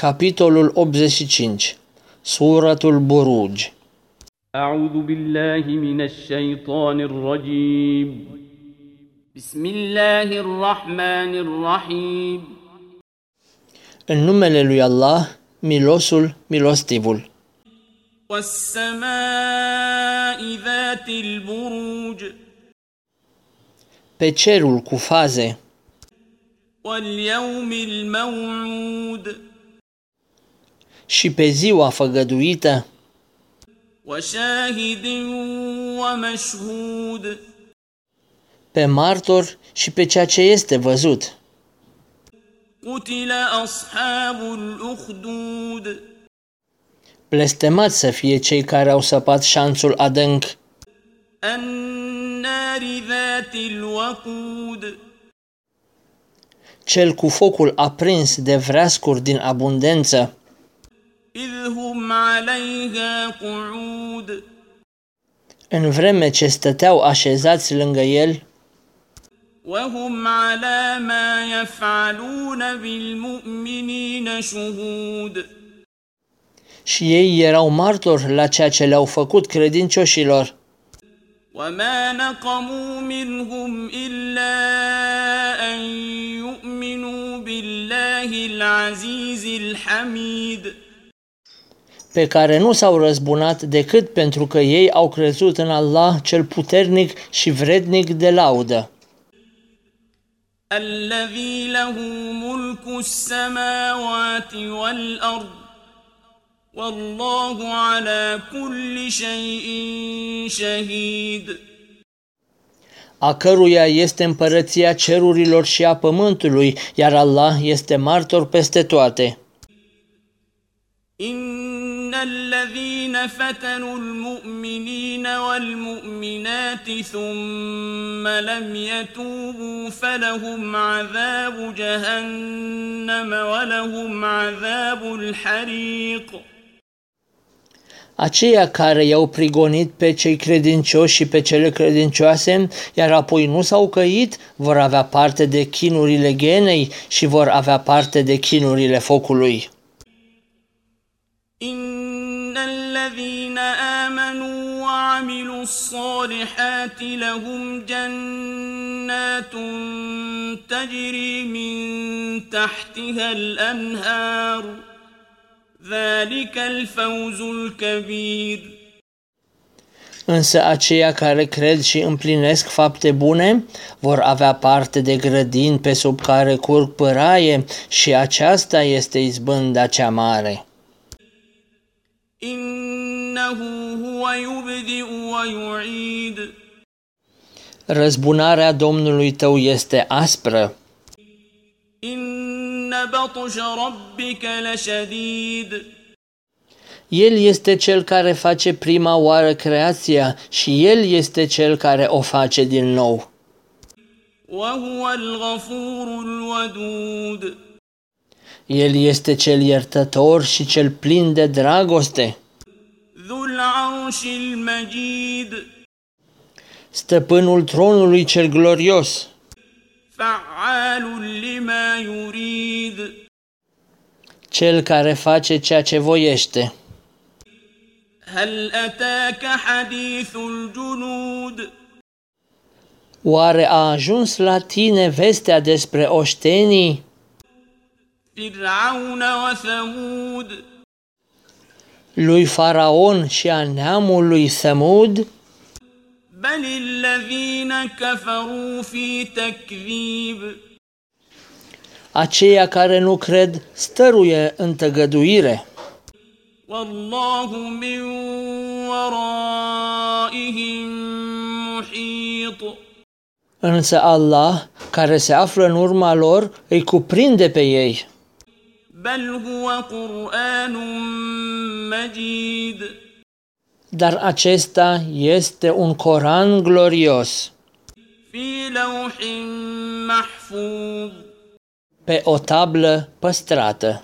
Capitolul 85 Suratul Buruj. أعوذ بالله من الشيطان الرجيم. بسم الله الرحمن الرحيم. În numele lui Allah, milosul, milostivul. والسماء ذات البروج. Pe cerul cu faze, واليوم الموعود. și pe ziua făgăduită. Pe martor și pe ceea ce este văzut. Blestemați să fie cei care au săpat șanțul adânc. Cel cu focul aprins de vreascuri din abundență. إذ هم عليها قعود. În vreme ce stăteau așezați lângă el, وهم على ما يفعلون بالمؤمنين شهود. și ei erau martori la ceea ce le-au făcut credincioșilor. وما نقموا منهم إلا أن يؤمنوا بالله العزيز الحميد. pe care nu s-au răzbunat decât pentru că ei au crezut în Allah cel puternic și vrednic de laudă, الذي له ملك السماوات والأرض والله على كل شيء شهيد a căruia este împărăția cerurilor și a pământului, iar Allah este martor peste toate. إن الذين فتنوا المؤمنين والمؤمنات ثم لم يتوبوا فلهم عذاب جهنم ولهم عذاب الحريق Aceia care i-au prigonit pe cei credincioși și pe cele credincioase, iar apoi nu s-au căit, vor avea parte de chinurile genei și vor avea parte de chinurile focului. إن الذين آمنوا وعملوا الصالحات لهم جنات تجري من تحتها الأنهار ذلك الفوز الكبير Însă aceia care cred și împlinesc fapte bune vor avea parte de grădini pe sub care curg păraie și aceasta este izbânda cea mare. إنه هو يبدئ ويعيد Răzbunarea Domnului tău este aspră, إن بطش ربك لشديد El este cel care face prima oară creația și El este cel care o face din nou. وهو الغفور الودود El este cel iertător și cel plin de dragoste, ذو العرش المجيد stăpânul tronului cel glorios, فعال لما يريد cel care face ceea ce voiește. هل أتاك حديث الجنود Oare a ajuns la tine vestea despre oștenii فرعون وثمود lui Faraon și a neamului Samud? بل الذين كفروا في تكذيب Aceia care nu cred stăruie în tăgăduire. والله من ورائهم محيط Însă Allah, care se află în urma lor, îi cuprinde pe ei. بل هو قرآن مجيد Dar acesta este un Coran glorios, في لوح محفوظ pe o tablă păstrată.